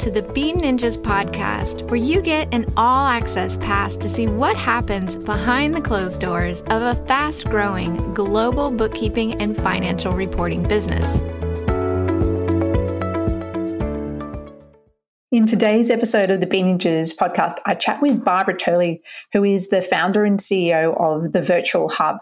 to the Bean Ninjas podcast, where you get an all access pass to see what happens behind the closed doors of a fast growing global bookkeeping and financial reporting business. In today's episode of the Bean Ninjas podcast, I chat with Barbara Turley, who is the founder and CEO of the Virtual Hub.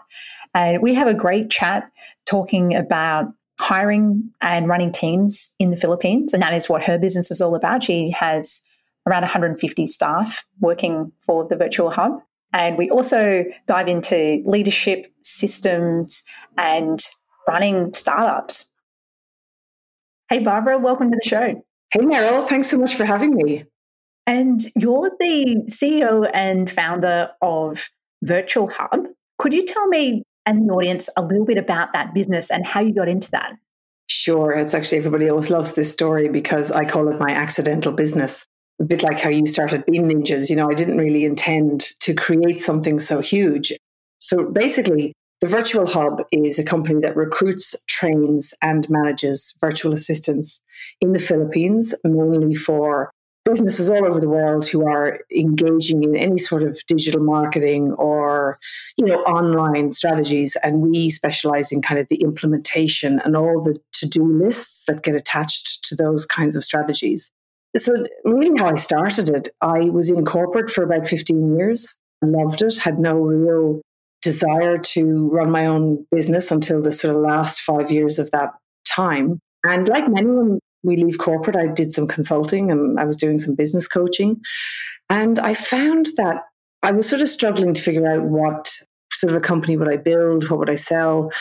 And we have a great chat talking about hiring and running teams in the Philippines. And that is what her business is all about. She has around 150 staff working for the virtual hub. And we also dive into leadership systems and running startups. Hey, Barbara, welcome to the show. Hey, Meryl, thanks so much for having me. And you're the CEO and founder of Virtual Hub. Could you tell me and the audience a little bit about that business and how you got into that. Sure. It's actually everybody always loves this story because I call it my accidental business. A bit like how you started Bean Ninjas. You know, I didn't really intend to create something so huge. So basically, the Virtual Hub is a company that recruits, trains, and manages virtual assistants in the Philippines, mainly for businesses all over the world who are engaging in any sort of digital marketing or you know online strategies and we specialize in kind of the implementation and all the to-do lists that get attached to those kinds of strategies. So really how i started it i was in corporate for about 15 years loved it had no real desire to run my own business until the sort of last five years of that time. And like many we leave corporate, I did some consulting and I was doing some business coaching. And I found that I was sort of struggling to figure out what sort of a company would I build, what would I sell.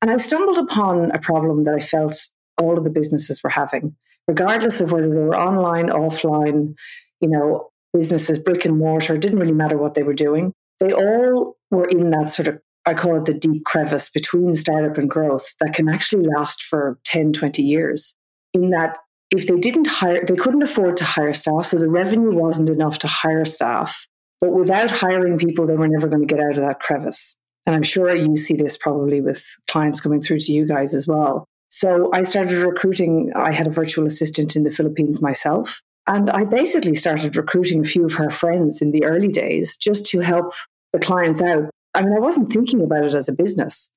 And I stumbled upon a problem that I felt all of the businesses were having, regardless of whether they were online, offline, you know, businesses, brick and mortar, didn't really matter what they were doing. They all were in that sort of I call it the deep crevice between startup and growth that can actually last for 10, 20 years in that if they didn't hire, they couldn't afford to hire staff, so the revenue wasn't enough to hire staff. But without hiring people, they were never going to get out of that crevice. And I'm sure you see this probably with clients coming through to you guys as well. So I started recruiting. I had a virtual assistant in the Philippines myself. And I basically started recruiting a few of her friends in the early days just to help the clients out. I mean, I wasn't thinking about it as a business.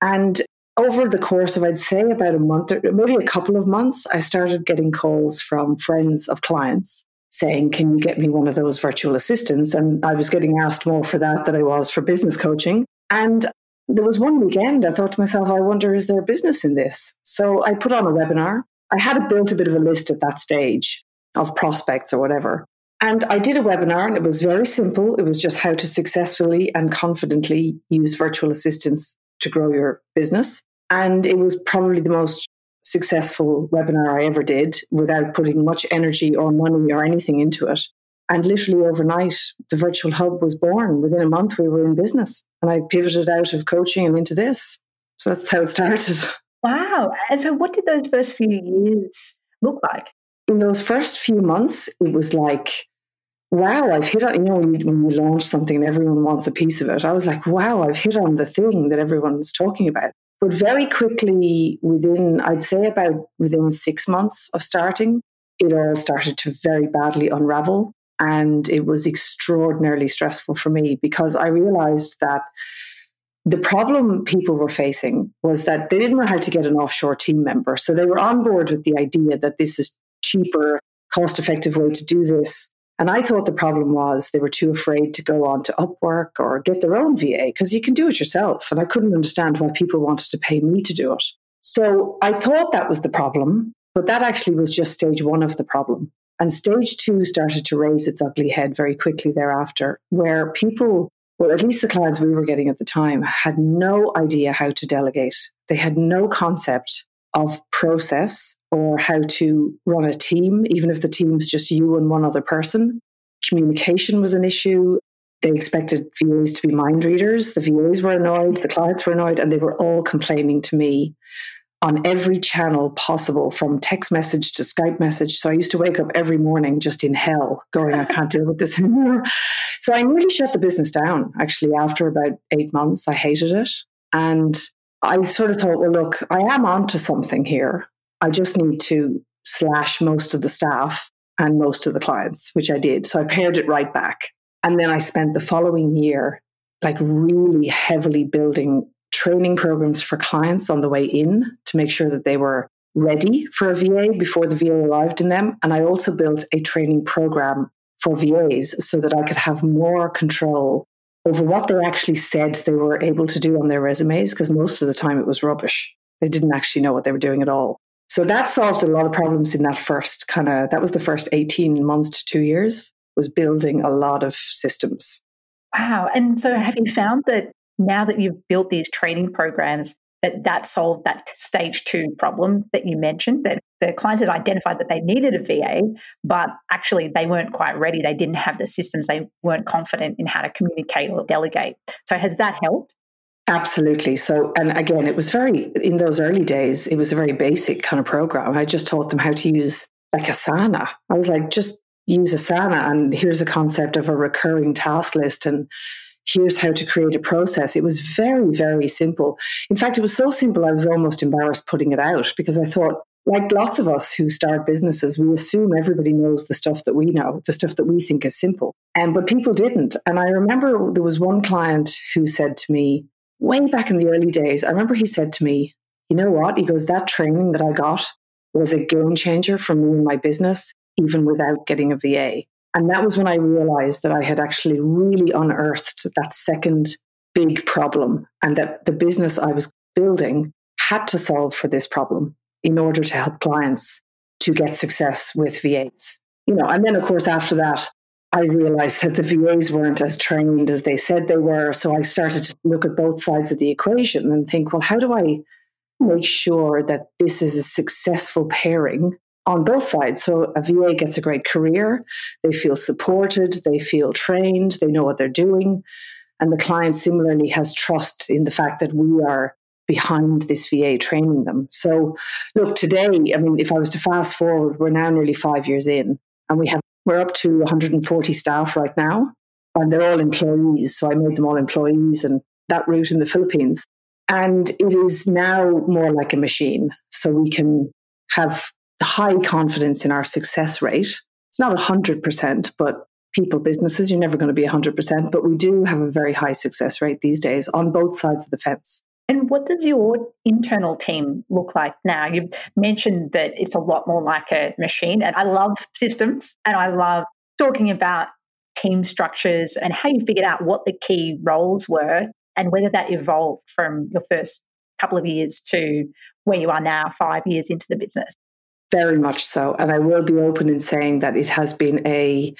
And over the course of, I'd say, about a month or maybe a couple of months, I started getting calls from friends of clients saying, Can you get me one of those virtual assistants? And I was getting asked more for that than I was for business coaching. And there was one weekend I thought to myself, I wonder, is there business in this? So I put on a webinar. I had built a bit of a list at that stage of prospects or whatever. And I did a webinar and it was very simple. It was just how to successfully and confidently use virtual assistants to grow your business. And it was probably the most successful webinar I ever did without putting much energy or money or anything into it. And literally overnight, the virtual hub was born. Within a month, we were in business. And I pivoted out of coaching and into this. So that's how it started. Wow. And so, what did those first few years look like? In those first few months, it was like wow, I've hit on, you know, when you, when you launch something and everyone wants a piece of it, I was like, wow, I've hit on the thing that everyone's talking about. But very quickly, within, I'd say about within six months of starting, it all started to very badly unravel. And it was extraordinarily stressful for me because I realized that the problem people were facing was that they didn't know how to get an offshore team member. So they were on board with the idea that this is cheaper, cost effective way to do this. And I thought the problem was they were too afraid to go on to Upwork or get their own VA because you can do it yourself. And I couldn't understand why people wanted to pay me to do it. So I thought that was the problem, but that actually was just stage one of the problem. And stage two started to raise its ugly head very quickly thereafter, where people, well, at least the clients we were getting at the time, had no idea how to delegate. They had no concept of process or how to run a team, even if the team's just you and one other person. Communication was an issue. They expected VAs to be mind readers. The VAs were annoyed, the clients were annoyed, and they were all complaining to me on every channel possible from text message to Skype message. So I used to wake up every morning just in hell going, I can't deal with this anymore. So I nearly shut the business down actually after about eight months. I hated it. And I sort of thought, well, look, I am onto something here. I just need to slash most of the staff and most of the clients, which I did. So I pared it right back. And then I spent the following year like really heavily building training programs for clients on the way in to make sure that they were ready for a VA before the VA arrived in them. And I also built a training program for VAs so that I could have more control over what they actually said they were able to do on their resumes, because most of the time it was rubbish. They didn't actually know what they were doing at all. So that solved a lot of problems in that first kind of, that was the first 18 months to two years, was building a lot of systems. Wow. And so have you found that now that you've built these training programs, that that solved that stage two problem that you mentioned that the clients had identified that they needed a VA, but actually they weren't quite ready. They didn't have the systems. They weren't confident in how to communicate or delegate. So has that helped? Absolutely. So, and again, it was very, in those early days, it was a very basic kind of program. I just taught them how to use like Asana. I was like, just use Asana and here's a concept of a recurring task list and here's how to create a process. It was very, very simple. In fact, it was so simple, I was almost embarrassed putting it out because I thought, like lots of us who start businesses, we assume everybody knows the stuff that we know, the stuff that we think is simple. And but people didn't. And I remember there was one client who said to me, way back in the early days, I remember he said to me, you know what? He goes, that training that I got was a game changer for me and my business, even without getting a VA. And that was when I realized that I had actually really unearthed that second big problem and that the business I was building had to solve for this problem in order to help clients to get success with VAs. You know, and then of course after that, I realized that the VAs weren't as trained as they said they were. So I started to look at both sides of the equation and think, well, how do I make sure that this is a successful pairing on both sides. So a VA gets a great career, they feel supported, they feel trained, they know what they're doing. And the client similarly has trust in the fact that we are behind this VA training them. So look, today, I mean, if I was to fast forward, we're now nearly five years in and we have we're up to 140 staff right now. And they're all employees. So I made them all employees and that route in the Philippines. And it is now more like a machine. So we can have high confidence in our success rate. It's not 100%, but people, businesses, you're never going to be 100%, but we do have a very high success rate these days on both sides of the fence. And what does your internal team look like now? You've mentioned that it's a lot more like a machine, and I love systems and I love talking about team structures and how you figured out what the key roles were and whether that evolved from your first couple of years to where you are now, five years into the business. Very much so. And I will be open in saying that it has been a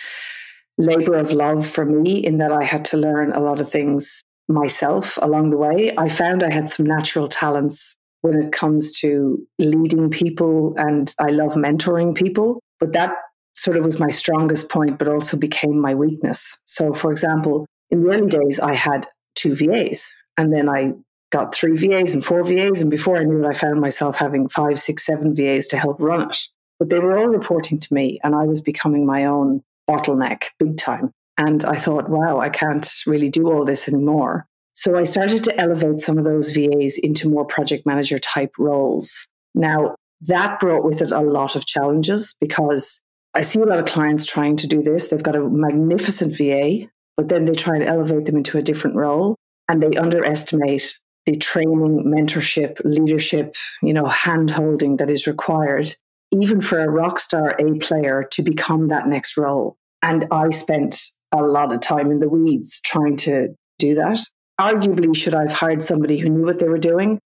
labor of love for me in that I had to learn a lot of things myself along the way. I found I had some natural talents when it comes to leading people and I love mentoring people, but that sort of was my strongest point, but also became my weakness. So, for example, in the early days, I had two VAs and then I got three VAs and four VAs. And before I knew it, I found myself having five, six, seven VAs to help run it. But they were all reporting to me, and I was becoming my own bottleneck big time. And I thought, wow, I can't really do all this anymore. So I started to elevate some of those VAs into more project manager type roles. Now, that brought with it a lot of challenges because I see a lot of clients trying to do this. They've got a magnificent VA, but then they try and elevate them into a different role and they underestimate the training, mentorship, leadership, you know, hand holding that is required, even for a rock star A player to become that next role. And I spent a lot of time in the weeds trying to do that. Arguably, should I have hired somebody who knew what they were doing?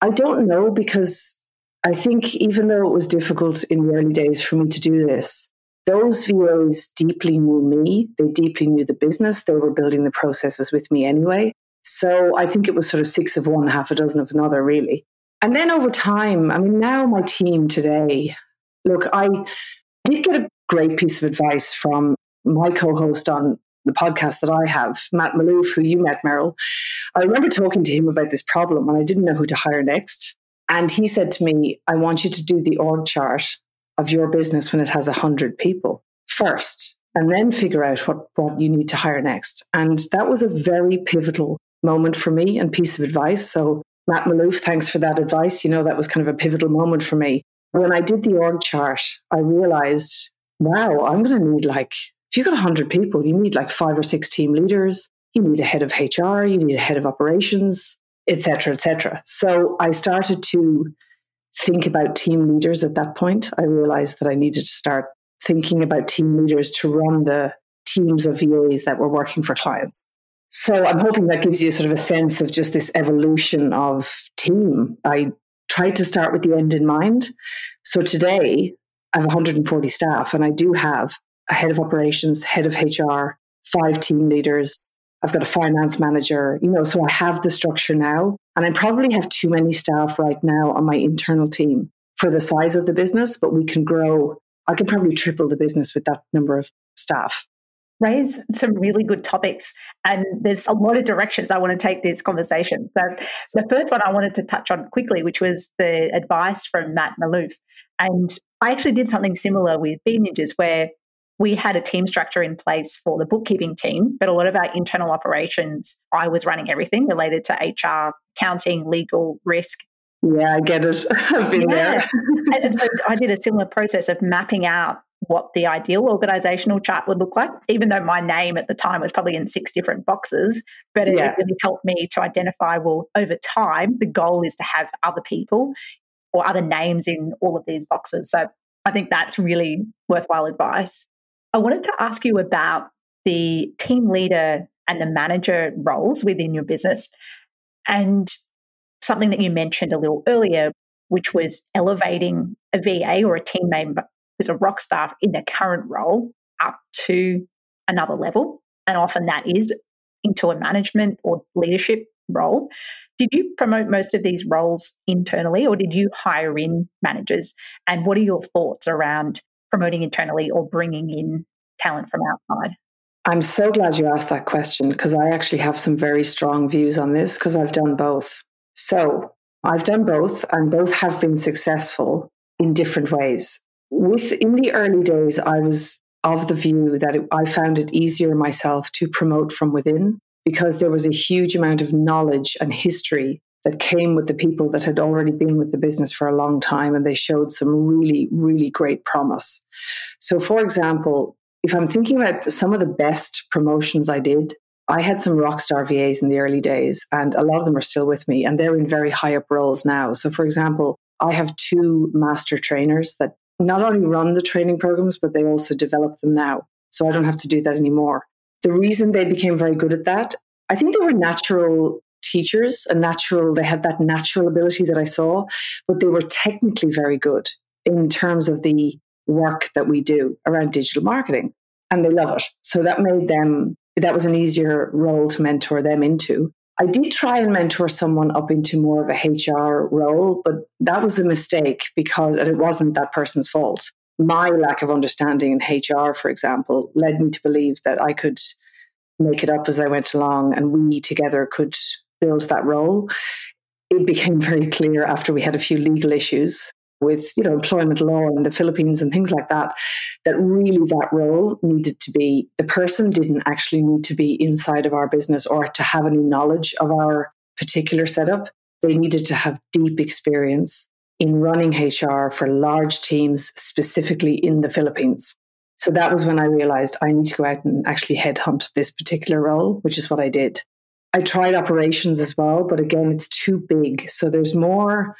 I don't know because I think even though it was difficult in the early days for me to do this, those VAs deeply knew me. They deeply knew the business. They were building the processes with me anyway. So I think it was sort of six of one, half a dozen of another, really. And then over time, I mean, now my team today, look, I did get a great piece of advice from my co host on the podcast that I have, Matt Malouf, who you met, Meryl. I remember talking to him about this problem and I didn't know who to hire next. And he said to me, I want you to do the org chart of your business when it has 100 people first, and then figure out what, what you need to hire next. And that was a very pivotal moment for me and piece of advice. So, Matt Malouf, thanks for that advice. You know, that was kind of a pivotal moment for me. When I did the org chart, I realized wow, I'm going to need like, if you've got 100 people, you need like five or six team leaders, you need a head of HR, you need a head of operations, etc., etc. So I started to think about team leaders at that point. I realized that I needed to start thinking about team leaders to run the teams of VAs that were working for clients. So I'm hoping that gives you sort of a sense of just this evolution of team. I tried to start with the end in mind. So today I have 140 staff and I do have a head of operations, head of HR, five team leaders. I've got a finance manager, you know, so I have the structure now. And I probably have too many staff right now on my internal team for the size of the business, but we can grow. I could probably triple the business with that number of staff raise some really good topics. And there's a lot of directions I want to take this conversation. So, the first one I wanted to touch on quickly, which was the advice from Matt Malouf. And I actually did something similar with Bean Ninjas, where we had a team structure in place for the bookkeeping team, but a lot of our internal operations, I was running everything related to HR, accounting, legal, risk. Yeah, I get it. I've been yeah. there. and so I did a similar process of mapping out what the ideal organizational chart would look like, even though my name at the time was probably in six different boxes. But it yeah. really helped me to identify well, over time, the goal is to have other people or other names in all of these boxes. So I think that's really worthwhile advice. I wanted to ask you about the team leader and the manager roles within your business and something that you mentioned a little earlier, which was elevating a VA or a team member who's a rock star in their current role up to another level. And often that is into a management or leadership role. Did you promote most of these roles internally or did you hire in managers? And what are your thoughts around promoting internally or bringing in talent from outside? I'm so glad you asked that question because I actually have some very strong views on this because I've done both. So I've done both and both have been successful in different ways with in the early days, I was of the view that it, I found it easier myself to promote from within because there was a huge amount of knowledge and history that came with the people that had already been with the business for a long time and they showed some really, really great promise. So, for example, if I'm thinking about some of the best promotions I did, I had some rock star VAs in the early days, and a lot of them are still with me, and they're in very high up roles now. So, for example, I have two master trainers that not only run the training programs, but they also develop them now. So I don't have to do that anymore. The reason they became very good at that, I think they were natural teachers, a natural, they had that natural ability that I saw, but they were technically very good in terms of the work that we do around digital marketing. And they love it. So that made them, that was an easier role to mentor them into. I did try and mentor someone up into more of a HR role, but that was a mistake because it wasn't that person's fault. My lack of understanding in HR, for example, led me to believe that I could make it up as I went along and we together could build that role. It became very clear after we had a few legal issues with you know employment law in the Philippines and things like that that really that role needed to be the person didn't actually need to be inside of our business or to have any knowledge of our particular setup. They needed to have deep experience in running HR for large teams specifically in the Philippines. So that was when I realized I need to go out and actually headhunt this particular role which is what I did. I tried operations as well but again it's too big. So there's more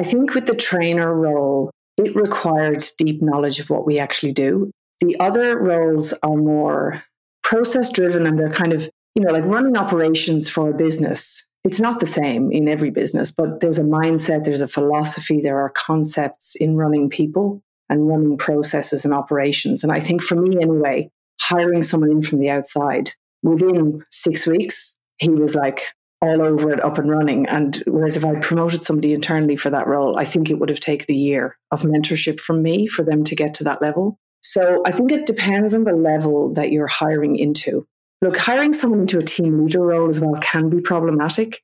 I think with the trainer role, it required deep knowledge of what we actually do. The other roles are more process driven and they're kind of, you know, like running operations for a business. It's not the same in every business, but there's a mindset, there's a philosophy, there are concepts in running people and running processes and operations. And I think for me, anyway, hiring someone in from the outside within six weeks, he was like, all over it up and running. And whereas if I promoted somebody internally for that role, I think it would have taken a year of mentorship from me for them to get to that level. So I think it depends on the level that you're hiring into. Look, hiring someone into a team leader role as well can be problematic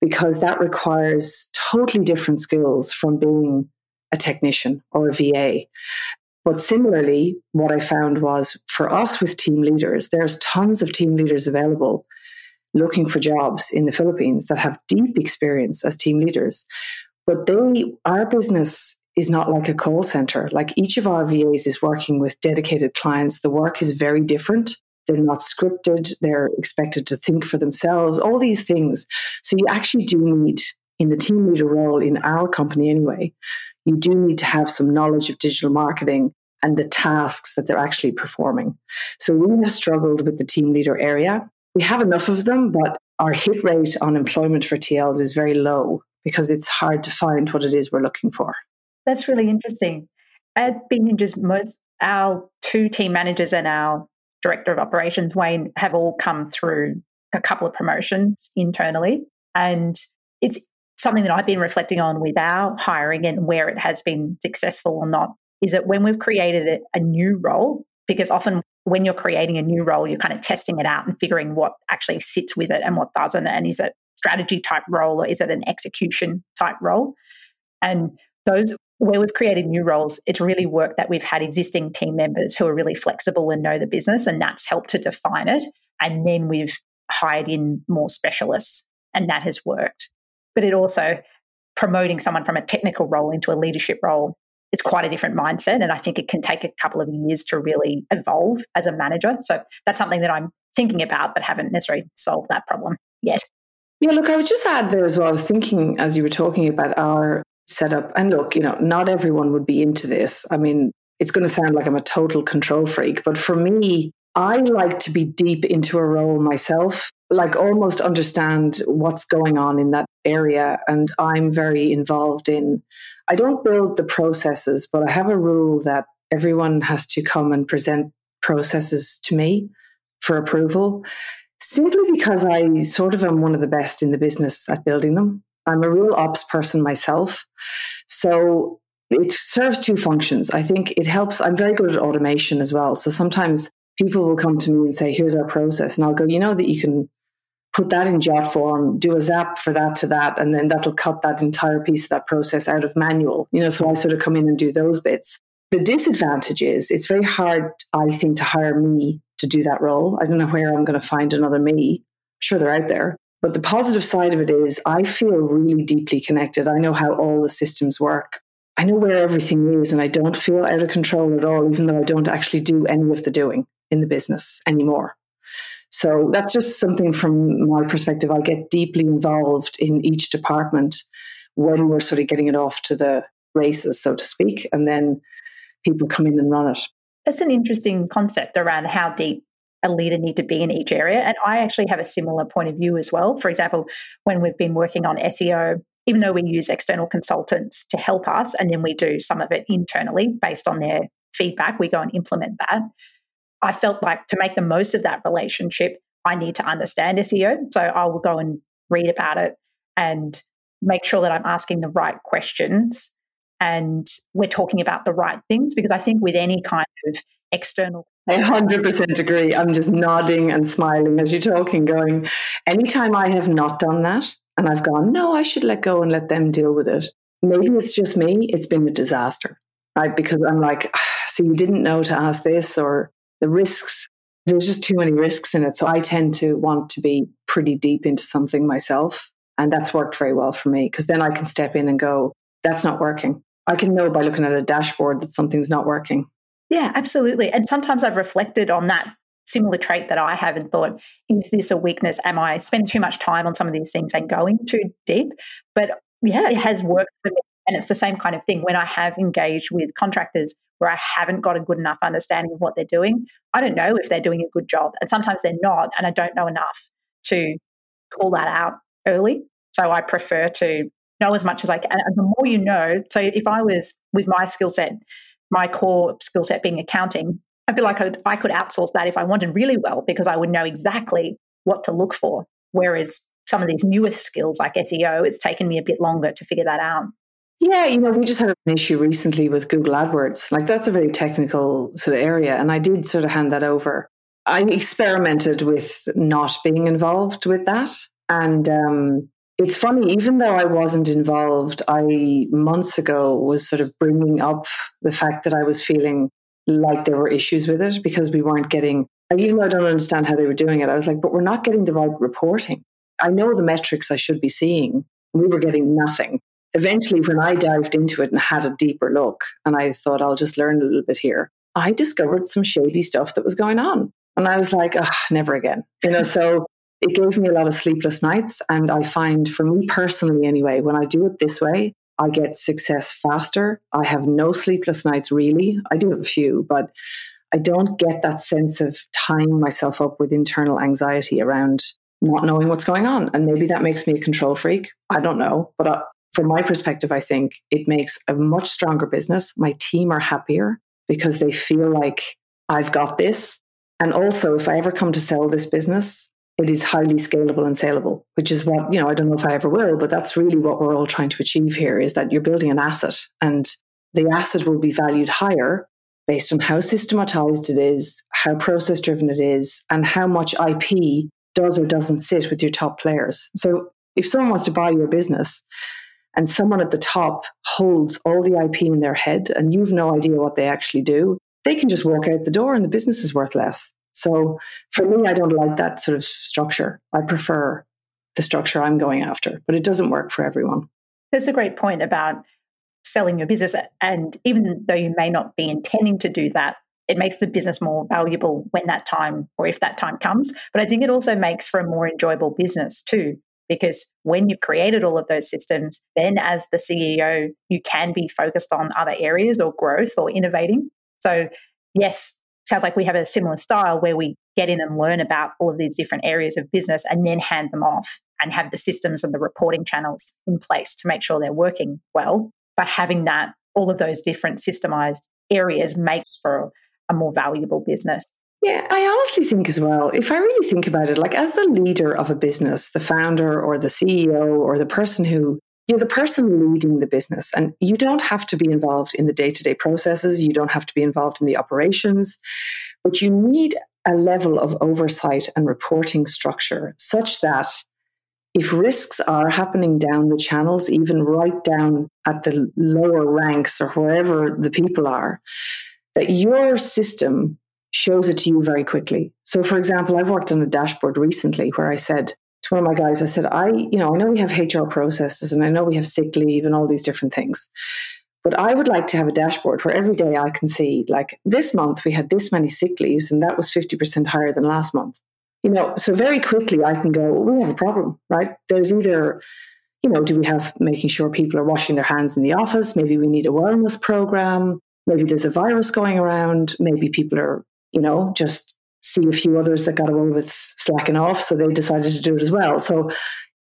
because that requires totally different skills from being a technician or a VA. But similarly, what I found was for us with team leaders, there's tons of team leaders available looking for jobs in the Philippines that have deep experience as team leaders. But they, our business is not like a call center. Like each of our VAs is working with dedicated clients. The work is very different. They're not scripted. They're expected to think for themselves, all these things. So you actually do need, in the team leader role in our company anyway, you do need to have some knowledge of digital marketing and the tasks that they're actually performing. So we have struggled with the team leader area. We have enough of them, but our hit rate on employment for TLs is very low because it's hard to find what it is we're looking for. That's really interesting. At Bean Ninjas, most our two team managers and our director of operations, Wayne, have all come through a couple of promotions internally. And it's something that I've been reflecting on with our hiring and where it has been successful or not is that when we've created a new role, because often when you're creating a new role, you're kind of testing it out and figuring what actually sits with it and what doesn't. And is it strategy type role or is it an execution type role? And those where we've created new roles, it's really worked that we've had existing team members who are really flexible and know the business, and that's helped to define it. And then we've hired in more specialists, and that has worked. But it also promoting someone from a technical role into a leadership role it's quite a different mindset. And I think it can take a couple of years to really evolve as a manager. So that's something that I'm thinking about, but haven't necessarily solved that problem yet. Yeah, look, I would just add there as well. I was thinking as you were talking about our setup, and look, you know, not everyone would be into this. I mean, it's going to sound like I'm a total control freak, but for me, I like to be deep into a role myself, like almost understand what's going on in that area. And I'm very involved in, I don't build the processes, but I have a rule that everyone has to come and present processes to me for approval simply because I sort of am one of the best in the business at building them. I'm a real ops person myself. So it serves two functions. I think it helps. I'm very good at automation as well. So sometimes people will come to me and say, here's our process. And I'll go, you know, that you can put that in JotForm, do a zap for that to that, and then that'll cut that entire piece of that process out of manual. You know, so I sort of come in and do those bits. The disadvantage is it's very hard, I think, to hire me to do that role. I don't know where I'm going to find another me. I'm sure they're out there. But the positive side of it is I feel really deeply connected. I know how all the systems work. I know where everything is, and I don't feel out of control at all, even though I don't actually do any of the doing in the business anymore. So that's just something from my perspective. I get deeply involved in each department when we're sort of getting it off to the races, so to speak, and then people come in and run it. That's an interesting concept around how deep a leader need to be in each area. And I actually have a similar point of view as well. For example, when we've been working on SEO, even though we use external consultants to help us, and then we do some of it internally based on their feedback, we go and implement that. I felt like to make the most of that relationship, I need to understand SEO. So I will go and read about it and make sure that I'm asking the right questions and we're talking about the right things because I think with any kind of external I 100% agree. I'm just nodding and smiling as you're talking, going, anytime I have not done that and I've gone, no, I should let go and let them deal with it. Maybe it's just me. It's been a disaster, right? Because I'm like, ah, so you didn't know to ask this or the risks. There's just too many risks in it. So I tend to want to be pretty deep into something myself. And that's worked very well for me because then I can step in and go, that's not working. I can know by looking at a dashboard that something's not working. Yeah, absolutely. And sometimes I've reflected on that similar trait that I have and thought, is this a weakness? Am I spending too much time on some of these things and going too deep? But yeah, it has worked for me. And it's the same kind of thing when I have engaged with contractors where I haven't got a good enough understanding of what they're doing. I don't know if they're doing a good job. And sometimes they're not. And I don't know enough to call that out early. So I prefer to know as much as I can. And the more you know, so if I was with my skill set, my core skill set being accounting, I feel like I could outsource that if I wanted really well because I would know exactly what to look for. Whereas some of these newer skills like SEO, it's taken me a bit longer to figure that out. Yeah, you know, we just had an issue recently with Google AdWords. Like that's a very technical sort of area. And I did sort of hand that over. I experimented with not being involved with that. And um, it's funny, even though I wasn't involved, I months ago was sort of bringing up the fact that I was feeling like there were issues with it because we weren't getting, even though I don't understand how they were doing it, I was like, but we're not getting the right reporting. I know the metrics I should be seeing. We were getting nothing eventually, when I dived into it and had a deeper look, and I thought, I'll just learn a little bit here, I discovered some shady stuff that was going on. And I was like, oh, never again. You know, so it gave me a lot of sleepless nights. And I find, for me personally anyway, when I do it this way, I get success faster. I have no sleepless nights really. I do have a few, but I don't get that sense of tying myself up with internal anxiety around not knowing what's going on. And maybe that makes me a control freak. I don't know. But uh, from my perspective, I think it makes a much stronger business. My team are happier because they feel like I've got this. And also, if I ever come to sell this business, it is highly scalable and saleable, which is what, you know, I don't know if I ever will, but that's really what we're all trying to achieve here is that you're building an asset and the asset will be valued higher based on how systematized it is, how process driven it is, and how much IP does or doesn't sit with your top players. So if someone wants to buy your business and someone at the top holds all the IP in their head and you've no idea what they actually do, they can just walk out the door and the business is worth less. So for me, I don't like that sort of structure. I prefer the structure I'm going after, but it doesn't work for everyone. That's a great point about selling your business. And even though you may not be intending to do that, it makes the business more valuable when that time or if that time comes. But I think it also makes for a more enjoyable business too. Because when you've created all of those systems, then as the CEO, you can be focused on other areas or growth or innovating. So, yes, sounds like we have a similar style where we get in and learn about all of these different areas of business and then hand them off and have the systems and the reporting channels in place to make sure they're working well. But having that, all of those different systemized areas makes for a more valuable business. Yeah, I honestly think as well, if I really think about it, like as the leader of a business, the founder or the CEO or the person who you're the person leading the business, and you don't have to be involved in the day to day processes. You don't have to be involved in the operations, but you need a level of oversight and reporting structure such that if risks are happening down the channels, even right down at the lower ranks or wherever the people are, that your system shows it to you very quickly. So, for example, I've worked on a dashboard recently where I said to one of my guys, I said, I, you know, I know we have HR processes and I know we have sick leave and all these different things. But I would like to have a dashboard where every day I can see, like, this month we had this many sick leaves and that was 50% higher than last month you know, so very quickly I can go, we have a problem, right? There's either, you know, do we have making sure people are washing their hands in the office? Maybe we need a wellness program. Maybe there's a virus going around. Maybe people are, you know, just see a few others that got away with slacking off. So they decided to do it as well. So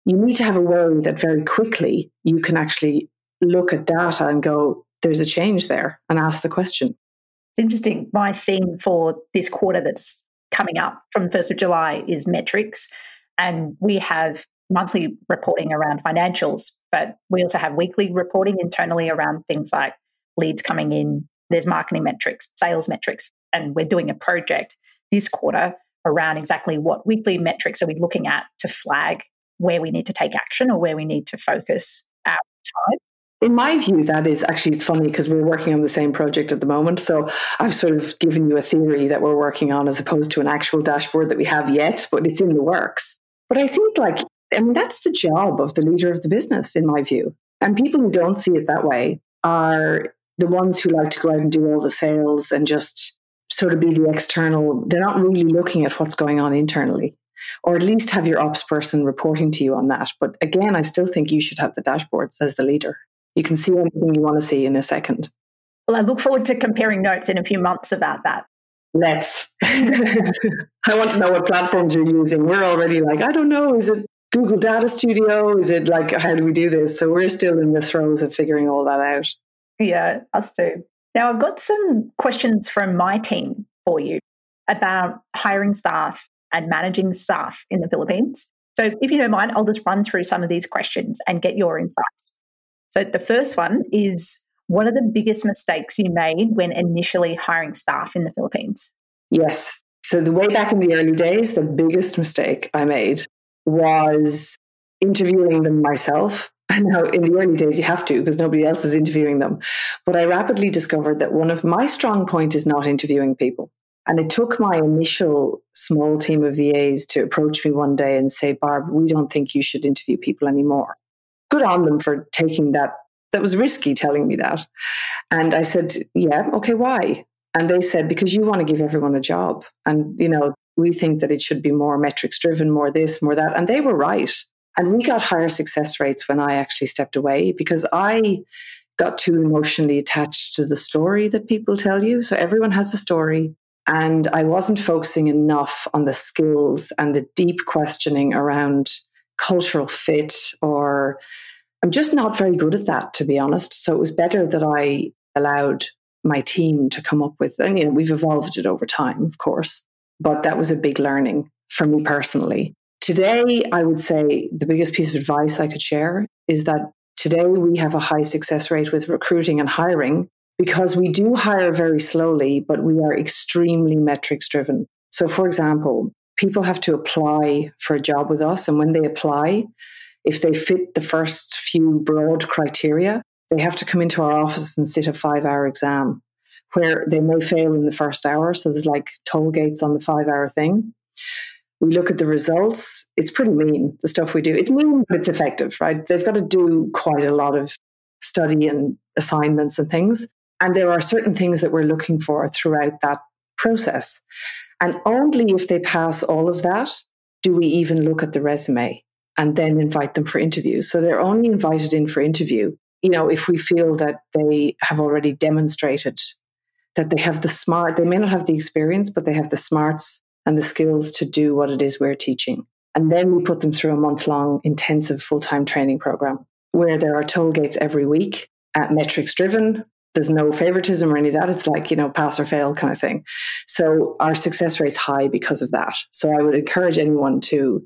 you need to have a way that very quickly you can actually look at data and go, there's a change there and ask the question. It's interesting. My theme for this quarter that's coming up from the 1st of July is metrics. And we have monthly reporting around financials, but we also have weekly reporting internally around things like leads coming in. There's marketing metrics, sales metrics, and we're doing a project this quarter around exactly what weekly metrics are we looking at to flag where we need to take action or where we need to focus our time in my view, that is actually it's funny because we're working on the same project at the moment. So I've sort of given you a theory that we're working on as opposed to an actual dashboard that we have yet, but it's in the works. But I think like I mean that's the job of the leader of the business, in my view. And people who don't see it that way are the ones who like to go out and do all the sales and just sort of be the external. They're not really looking at what's going on internally or at least have your ops person reporting to you on that. But again, I still think you should have the dashboards as the leader. You can see anything you want to see in a second. Well, I look forward to comparing notes in a few months about that. Let's. I want to know what platforms you're using. We're already like, I don't know, is it Google Data Studio? Is it like, how do we do this? So we're still in the throes of figuring all that out. Yeah, us too. Now, I've got some questions from my team for you about hiring staff and managing staff in the Philippines. So, if you don't mind, I'll just run through some of these questions and get your insights. So the first one is what are the biggest mistakes you made when initially hiring staff in the Philippines? Yes. So the way back in the early days, the biggest mistake I made was interviewing them myself. Now, in the early days, you have to because nobody else is interviewing them. But I rapidly discovered that one of my strong points is not interviewing people. And it took my initial small team of VAs to approach me one day and say, Barb, we don't think you should interview people anymore good on them for taking that that was risky telling me that. And I said, Yeah, okay, why? And they said, Because you want to give everyone a job. And, you know, we think that it should be more metrics driven, more this, more that. And they were right. And we got higher success rates when I actually stepped away because I got too emotionally attached to the story that people tell you. So everyone has a story. And I wasn't focusing enough on the skills and the deep questioning around cultural fit or I'm just not very good at that, to be honest. So it was better that I allowed my team to come up with, and you know, we've evolved it over time, of course, but that was a big learning for me personally. Today, I would say the biggest piece of advice I could share is that today we have a high success rate with recruiting and hiring because we do hire very slowly, but we are extremely metrics driven. So, for example, people have to apply for a job with us, and when they apply, if they fit the first few broad criteria, they have to come into our office and sit a five hour exam where they may fail in the first hour. So there's like toll gates on the five hour thing. We look at the results. It's pretty mean, the stuff we do. It's mean, but it's effective, right? They've got to do quite a lot of study and assignments and things. And there are certain things that we're looking for throughout that process. And only if they pass all of that do we even look at the resume and then invite them for interviews. So they're only invited in for interview, you know, if we feel that they have already demonstrated that they have the smart, they may not have the experience, but they have the smarts and the skills to do what it is we're teaching. And then we put them through a month long intensive full time training program where there are toll gates every week at metrics driven. There's no favoritism or any of that. It's like, you know, pass or fail kind of thing. So our success rate's high because of that. So I would encourage anyone to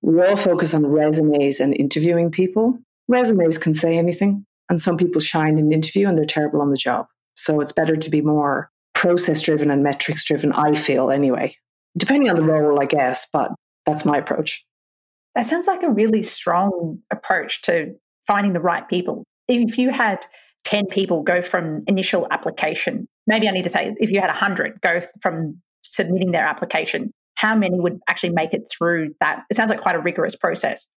we all focus on resumes and interviewing people. Resumes can say anything, and some people shine in an interview and they're terrible on the job. So it's better to be more process driven and metrics driven, I feel anyway. Depending on the role, I guess, but that's my approach. That sounds like a really strong approach to finding the right people. If you had 10 people go from initial application, maybe I need to say if you had 100 go from submitting their application how many would actually make it through that? It sounds like quite a rigorous process.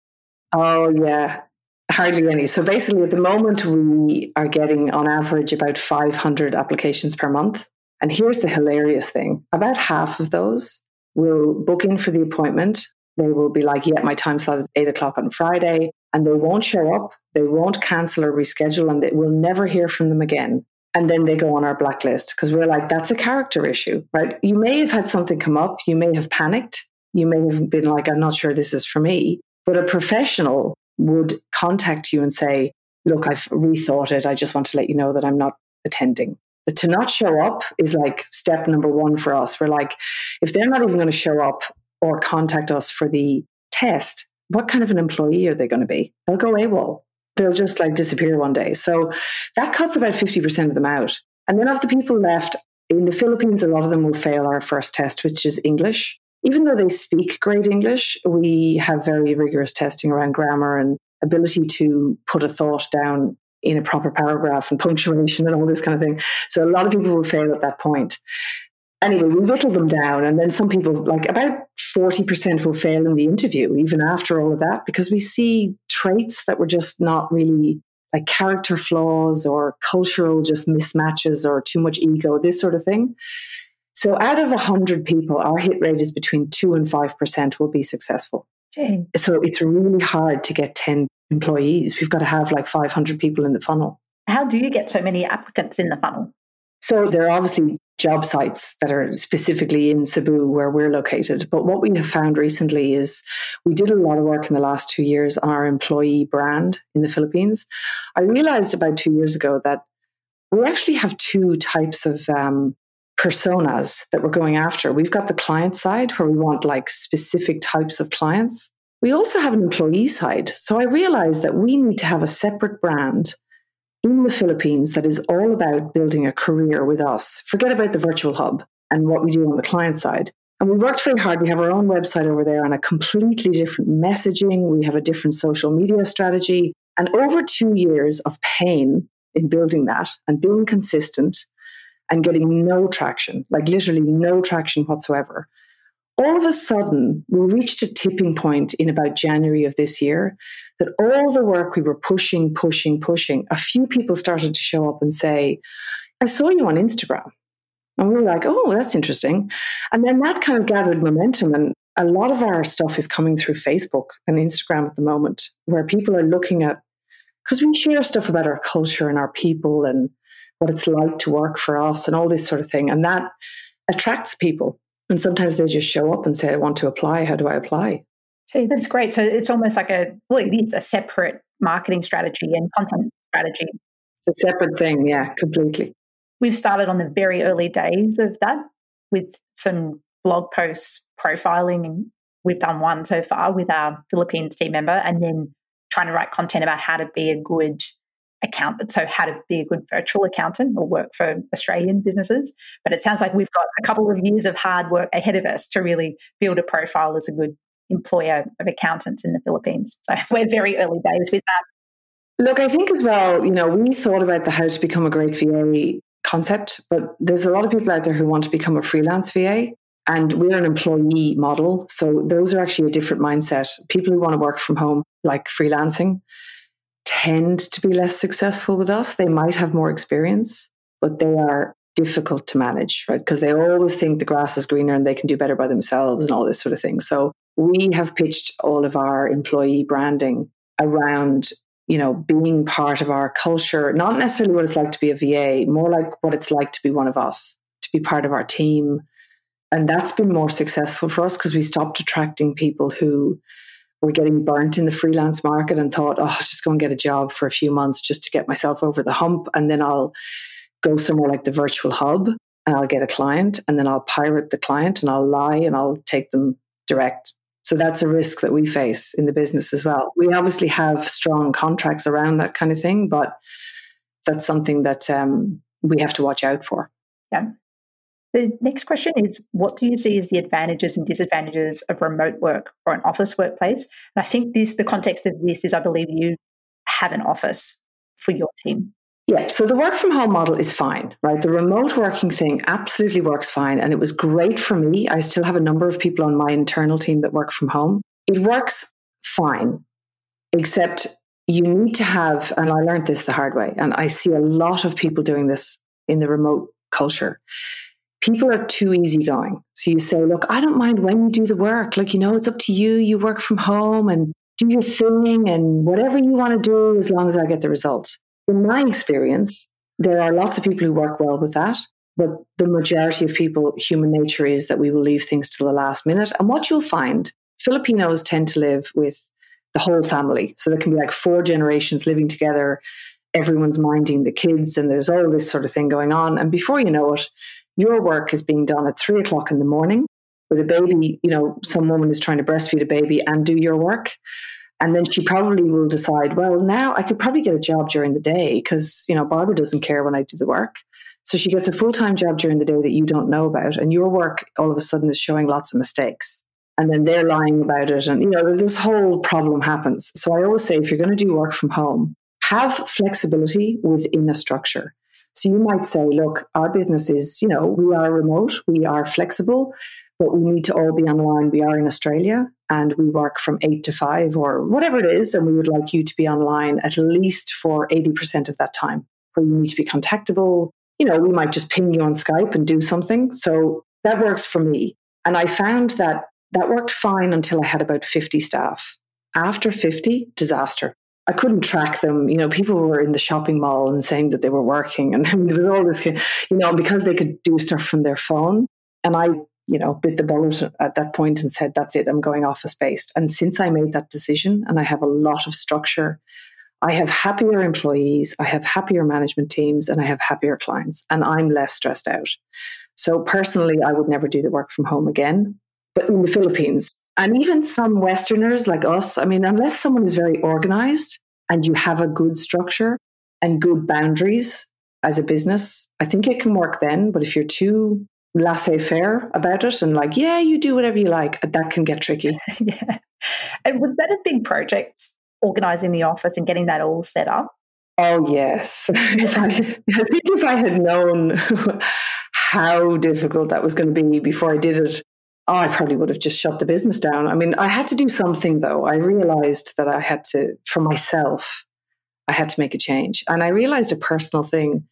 Oh, yeah. Hardly any. So basically, at the moment, we are getting on average about 500 applications per month. And here's the hilarious thing about half of those will book in for the appointment. They will be like, yeah, my time slot is eight o'clock on Friday. And they won't show up. They won't cancel or reschedule. And they will never hear from them again and then they go on our blacklist because we're like, that's a character issue, right? You may have had something come up, you may have panicked, you may have been like, I'm not sure this is for me. But a professional would contact you and say, Look, I've rethought it. I just want to let you know that I'm not attending. To not show up is like step number one for us. We're like, if they're not even going to show up or contact us for the test, what kind of an employee are they going to be? They'll go AWOL they'll just like disappear one day. So that cuts about 50% of them out. And then of the people left in the Philippines, a lot of them will fail our first test, which is English. Even though they speak great English, we have very rigorous testing around grammar and ability to put a thought down in a proper paragraph and punctuation and all this kind of thing. So a lot of people will fail at that point anyway, we whittle them down. And then some people, like about 40%, will fail in the interview, even after all of that, because we see traits that were just not really like character flaws or cultural just mismatches or too much ego, this sort of thing. So out of 100 people, our hit rate is between 2 and 5% will be successful. So it's really hard to get 10 employees. We've got to have like 500 people in the funnel. How do you get so many applicants in the funnel? So there are obviously job sites that are specifically in Cebu where we're located. But what we have found recently is we did a lot of work in the last two years on our employee brand in the Philippines. I realized about two years ago that we actually have two types of um, personas that we're going after. We've got the client side where we want like specific types of clients. We also have an employee side. So I realized that we need to have a separate brand in the Philippines that is all about building a career with us. Forget about the virtual hub and what we do on the client side. And we worked very hard. We have our own website over there and a completely different messaging. We have a different social media strategy. And over two years of pain in building that and being consistent and getting no traction, like literally no traction whatsoever. All of a sudden, we reached a tipping point in about January of this year that all the work we were pushing, pushing, pushing, a few people started to show up and say, I saw you on Instagram. And we were like, oh, that's interesting. And then that kind of gathered momentum. And a lot of our stuff is coming through Facebook and Instagram at the moment, where people are looking at, because we share stuff about our culture and our people and what it's like to work for us and all this sort of thing. And that attracts people. And sometimes they just show up and say, I want to apply. How do I apply? Hey, that's great. So it's almost like a, well, it is a separate marketing strategy and content strategy. It's a separate thing. Yeah, completely. We've started on the very early days of that with some blog posts profiling, and we've done one so far with our Philippines team member, and then trying to write content about how to be a good accountant. So, how to be a good virtual accountant or work for Australian businesses. But it sounds like we've got a couple of years of hard work ahead of us to really build a profile as a good employer of accountants in the Philippines. So, we're very early days with that. Look, I think as well, you know, we thought about the how to become a great VA concept, but there's a lot of people out there who want to become a freelance VA. And we're an employee model. So those are actually a different mindset. People who want to work from home, like freelancing, tend to be less successful with us. They might have more experience, but they are difficult to manage, right? Because they always think the grass is greener and they can do better by themselves and all this sort of thing. So we have pitched all of our employee branding around you know being part of our culture not necessarily what it's like to be a va more like what it's like to be one of us to be part of our team and that's been more successful for us because we stopped attracting people who were getting burnt in the freelance market and thought, oh, I'll just go and get a job for a few months just to get myself over the hump. And then I'll go somewhere like the virtual hub and I'll get a client and then I'll pirate the client and I'll lie and I'll take them direct. So that's a risk that we face in the business as well. We obviously have strong contracts around that kind of thing, but that's something that um, we have to watch out for. Yeah. The next question is What do you see as the advantages and disadvantages of remote work or an office workplace? And I think this, the context of this is I believe you have an office for your team. Yeah, so the work from home model is fine, right? The remote working thing absolutely works fine. And it was great for me. I still have a number of people on my internal team that work from home. It works fine, except you need to have, and I learned this the hard way, and I see a lot of people doing this in the remote culture people are too easygoing. So you say, look, I don't mind when you do the work. Like, you know, it's up to you. You work from home and do your thing and whatever you want to do as long as I get the result. In my experience, there are lots of people who work well with that. But the majority of people, human nature is that we will leave things to the last minute. And what you'll find, Filipinos tend to live with the whole family. So there can be like four generations living together. Everyone's minding the kids, and there's all this sort of thing going on. And before you know it, your work is being done at three o'clock in the morning with a baby, you know, some woman is trying to breastfeed a baby and do your work. And then she probably will decide, well, now I could probably get a job during the day because, you know, Barbara doesn't care when I do the work. So she gets a full time job during the day that you don't know about. And your work all of a sudden is showing lots of mistakes. And then they're lying about it. And, you know, this whole problem happens. So I always say if you're going to do work from home, have flexibility within a structure. So you might say, look, our business is, you know, we are remote, we are flexible, but we need to all be online. We are in Australia and we work from eight to five or whatever it is. And we would like you to be online at least for 80% of that time where you need to be contactable. You know, we might just ping you on Skype and do something. So that works for me. And I found that that worked fine until I had about 50 staff. After 50, disaster. I couldn't track them. You know, people were in the shopping mall and saying that they were working, and there was all this, you know, because they could do stuff from their phone. And I, you know, bit the bullet at that point and said, "That's it. I'm going office based." And since I made that decision, and I have a lot of structure, I have happier employees, I have happier management teams, and I have happier clients, and I'm less stressed out. So personally, I would never do the work from home again. But in the Philippines, and even some Westerners like us, I mean, unless someone is very organized and you have a good structure and good boundaries as a business, I think it can work then. But if you're too laissez faire about it and like, yeah, you do whatever you like, that can get tricky. yeah. And was that a big project, organizing the office and getting that all set up? Oh, yes. if I, I think if I had known how difficult that was going to be before I did it, I probably would have just shut the business down. I mean, I had to do something though. I realized that I had to, for myself, I had to make a change. And I realized a personal thing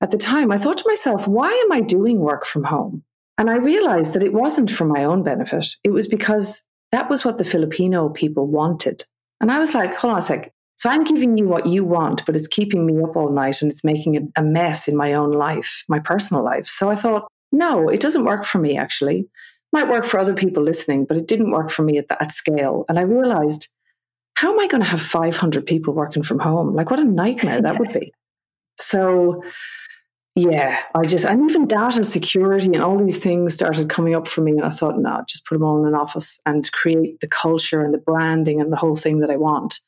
at the time. I thought to myself, why am I doing work from home? And I realized that it wasn't for my own benefit. It was because that was what the Filipino people wanted. And I was like, hold on a sec. So I'm giving you what you want, but it's keeping me up all night and it's making a mess in my own life, my personal life. So I thought, no, it doesn't work for me actually. Might work for other people listening, but it didn't work for me at that scale. And I realized, how am I going to have 500 people working from home? Like, what a nightmare that would be. So, yeah, I just, and even data security and all these things started coming up for me. And I thought, no, just put them all in an office and create the culture and the branding and the whole thing that I want.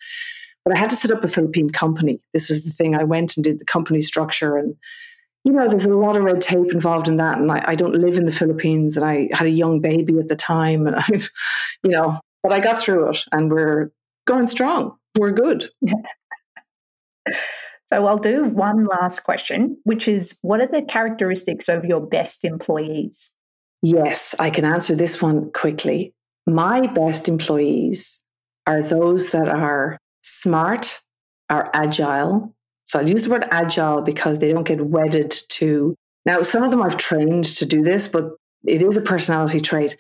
But I had to set up a Philippine company. This was the thing. I went and did the company structure and you know, there's a lot of red tape involved in that. And I, I, don't live in the Philippines and I had a young baby at the time. And I, you know, but I got through it and we're going strong. We're good. so I'll do one last question, which is what are the characteristics of your best employees? Yes, I can answer this one quickly. My best employees are those that are smart, are agile, so I'll use the word agile because they don't get wedded to. Now, some of them I've trained to do this, but it is a personality trait.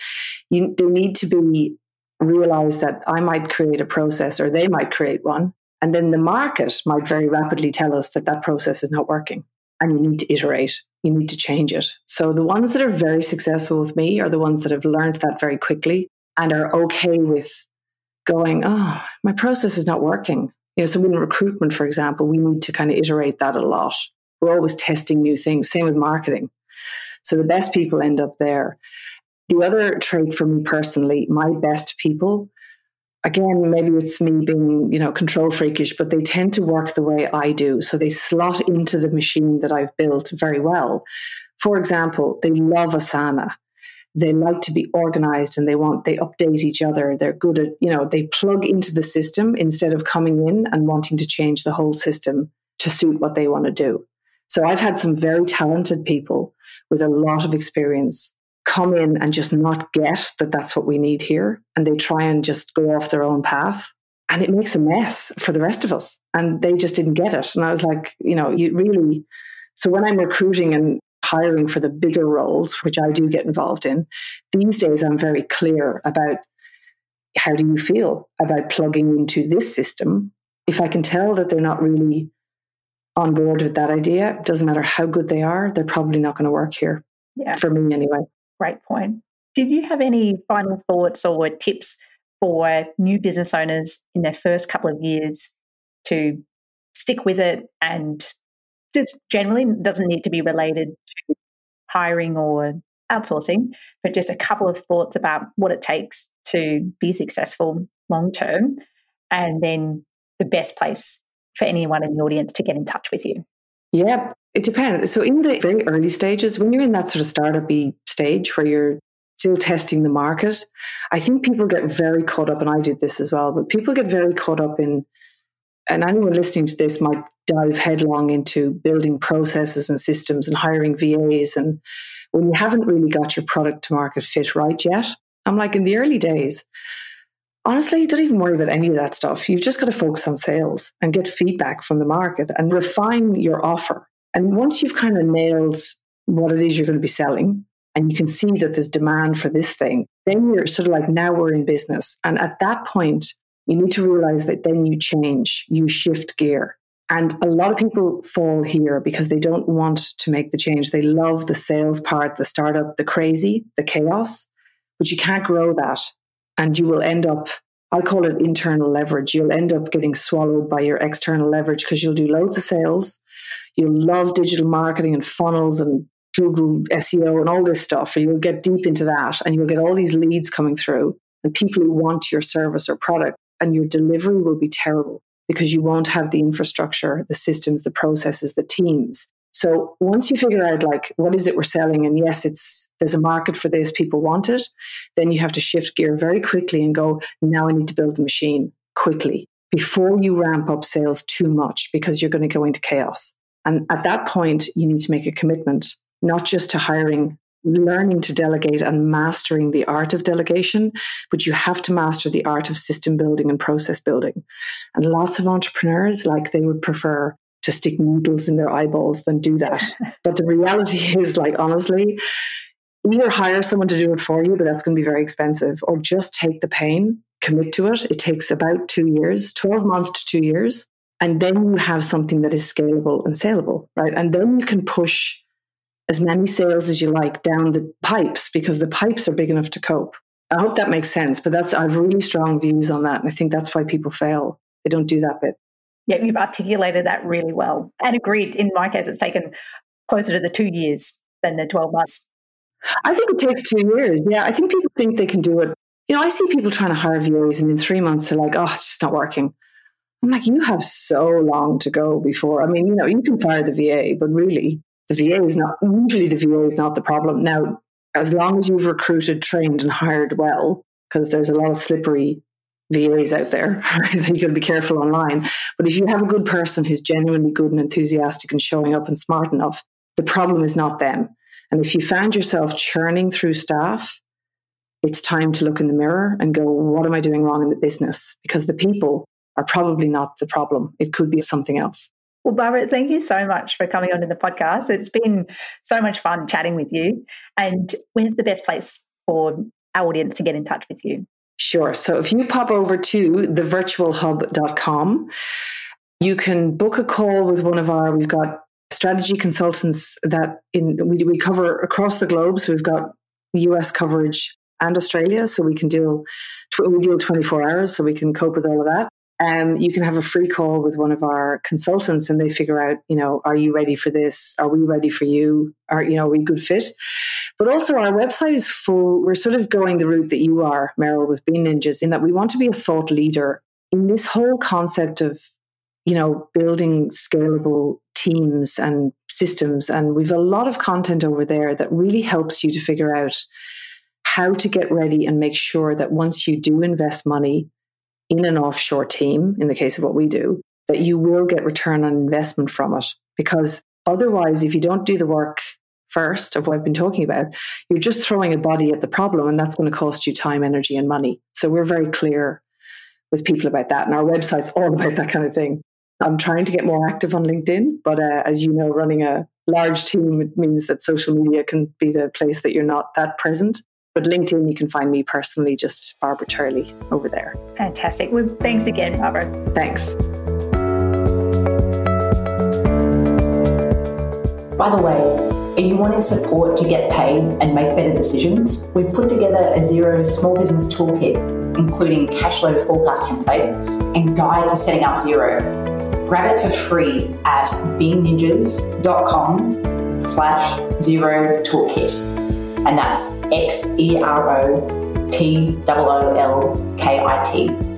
You, they need to be realize that I might create a process or they might create one. And then the market might very rapidly tell us that that process is not working and you need to iterate, you need to change it. So the ones that are very successful with me are the ones that have learned that very quickly and are okay with going, oh, my process is not working. You know, so in recruitment, for example, we need to kind of iterate that a lot. We're always testing new things. Same with marketing. So the best people end up there. The other trait for me personally, my best people, again, maybe it's me being, you know, control freakish, but they tend to work the way I do. So they slot into the machine that I've built very well. For example, they love Asana they like to be organized and they want they update each other. They're good at you know they plug into the system instead of coming in and wanting to change the whole system to suit what they want to do. So i've had some very talented people with a lot of experience come in and just not get that that's what we need here and they try and just go off their own path and it makes a mess for the rest of us and they just didn't get it. And i was like you know you really so when i'm recruiting and hiring for the bigger roles, which I do get involved in, these days I'm very clear about how do you feel about plugging into this system. If I can tell that they're not really on board with that idea, it doesn't matter how good they are, they're probably not going to work here. Yeah. For me anyway. Great point. Did you have any final thoughts or tips for new business owners in their first couple of years to stick with it and just generally doesn't need to be related to hiring or outsourcing, but just a couple of thoughts about what it takes to be successful long term, and then the best place for anyone in the audience to get in touch with you. Yeah, it depends. So in the very early stages, when you're in that sort of startup stage where you're still testing the market, I think people get very caught up, and I did this as well, but people get very caught up in and anyone listening to this might dive headlong into building processes and systems and hiring VAs. And when you haven't really got your product to market fit right yet, I'm like in the early days, honestly, don't even worry about any of that stuff. You've just got to focus on sales and get feedback from the market and refine your offer. And once you've kind of nailed what it is you're going to be selling, and you can see that there's demand for this thing, then you're sort of like, now we're in business. And at that point, you need to realize that then you change, you shift gear. And a lot of people fall here because they don't want to make the change. They love the sales part, the startup, the crazy, the chaos, but you can't grow that. And you will end up, I call it internal leverage. You'll end up getting swallowed by your external leverage because you'll do loads of sales. You'll love digital marketing and funnels and Google SEO and all this stuff. And you'll get deep into that and you'll get all these leads coming through and people who want your service or product and your delivery will be terrible because you won't have the infrastructure, the systems, the processes, the teams. So once you figure out like what is it we're selling and yes it's there's a market for this people want it then you have to shift gear very quickly and go now I need to build the machine quickly before you ramp up sales too much because you're going to go into chaos. And at that point you need to make a commitment not just to hiring learning to delegate and mastering the art of delegation, but you have to master the art of system building and process building. And lots of entrepreneurs, like they would prefer to stick needles in their eyeballs than do that. but the reality is, like, honestly, either hire someone to do it for you, but that's going to be very expensive, or just take the pain, commit to it. It takes about two years, 12 months to two years. And then you have something that is scalable and saleable, right? And then you can push as many sales as you like down the pipes because the pipes are big enough to cope. I hope that makes sense, but that's I have really strong views on that. And I think that's why people fail. They don't do that bit. Yeah, you've articulated that really well. And agreed, in my case, it's taken closer to the two years than the 12 months. I think it takes two years. Yeah, I think people think they can do it. You know, I see people trying to hire VAs and in three months they're like, oh, it's just not working. I'm like, you have so long to go before. I mean, you know, you can fire the VA, but really, the VA is not, usually the VA is not the problem. Now, as long as you've recruited, trained, and hired well, because there's a lot of slippery VAs out there. Right? you got to be careful online. But if you have a good person who's genuinely good and enthusiastic and showing up and smart enough, the problem is not them. And if you find yourself churning through staff, it's time to look in the mirror and go, what am I doing wrong in the business? Because the people are probably not the problem. It could be something else. Well, Barbara, thank you so much for coming onto the podcast. It's been so much fun chatting with you. And where's the best place for our audience to get in touch with you? Sure. So if you pop over to thevirtualhub.com, you can book a call with one of our, we've got strategy consultants that in we, we cover across the globe. So we've got US coverage and Australia. So we can deal, we deal 24 hours. So we can cope with all of that um, you can have a free call with one of our consultants and they figure out, you know, are you ready for this? Are we ready for you? Are, you know, are we good fit? But also our website is full. We're sort of going the route that you are, Meryl, with Bean Ninjas, in that we want to be a thought leader in this whole concept of, you know, building scalable teams and systems. And we've a lot of content over there that really helps you to figure out how to get ready and make sure that once you do invest money, in an offshore team, in the case of what we do, that you will get return on investment from it. Because otherwise, if you don't do the work first of what I've been talking about, you're just throwing a body at the problem, and that's going to cost you time, energy, and money. So we're very clear with people about that. And our website's all about that kind of thing. I'm trying to get more active on LinkedIn, but uh, as you know, running a large team means that social media can be the place that you're not that present. But LinkedIn, you can find me personally, just Barbara Turley over there. Fantastic. Well, thanks again, Barbara. Thanks. By the way, are you wanting support to get paid and make better decisions? We've put together a Xero small business toolkit, including cash flow forecast template and guide to setting up Xero. Grab it for free at beanninjas.com slash xero toolkit and that's X E R O T O O L K I T.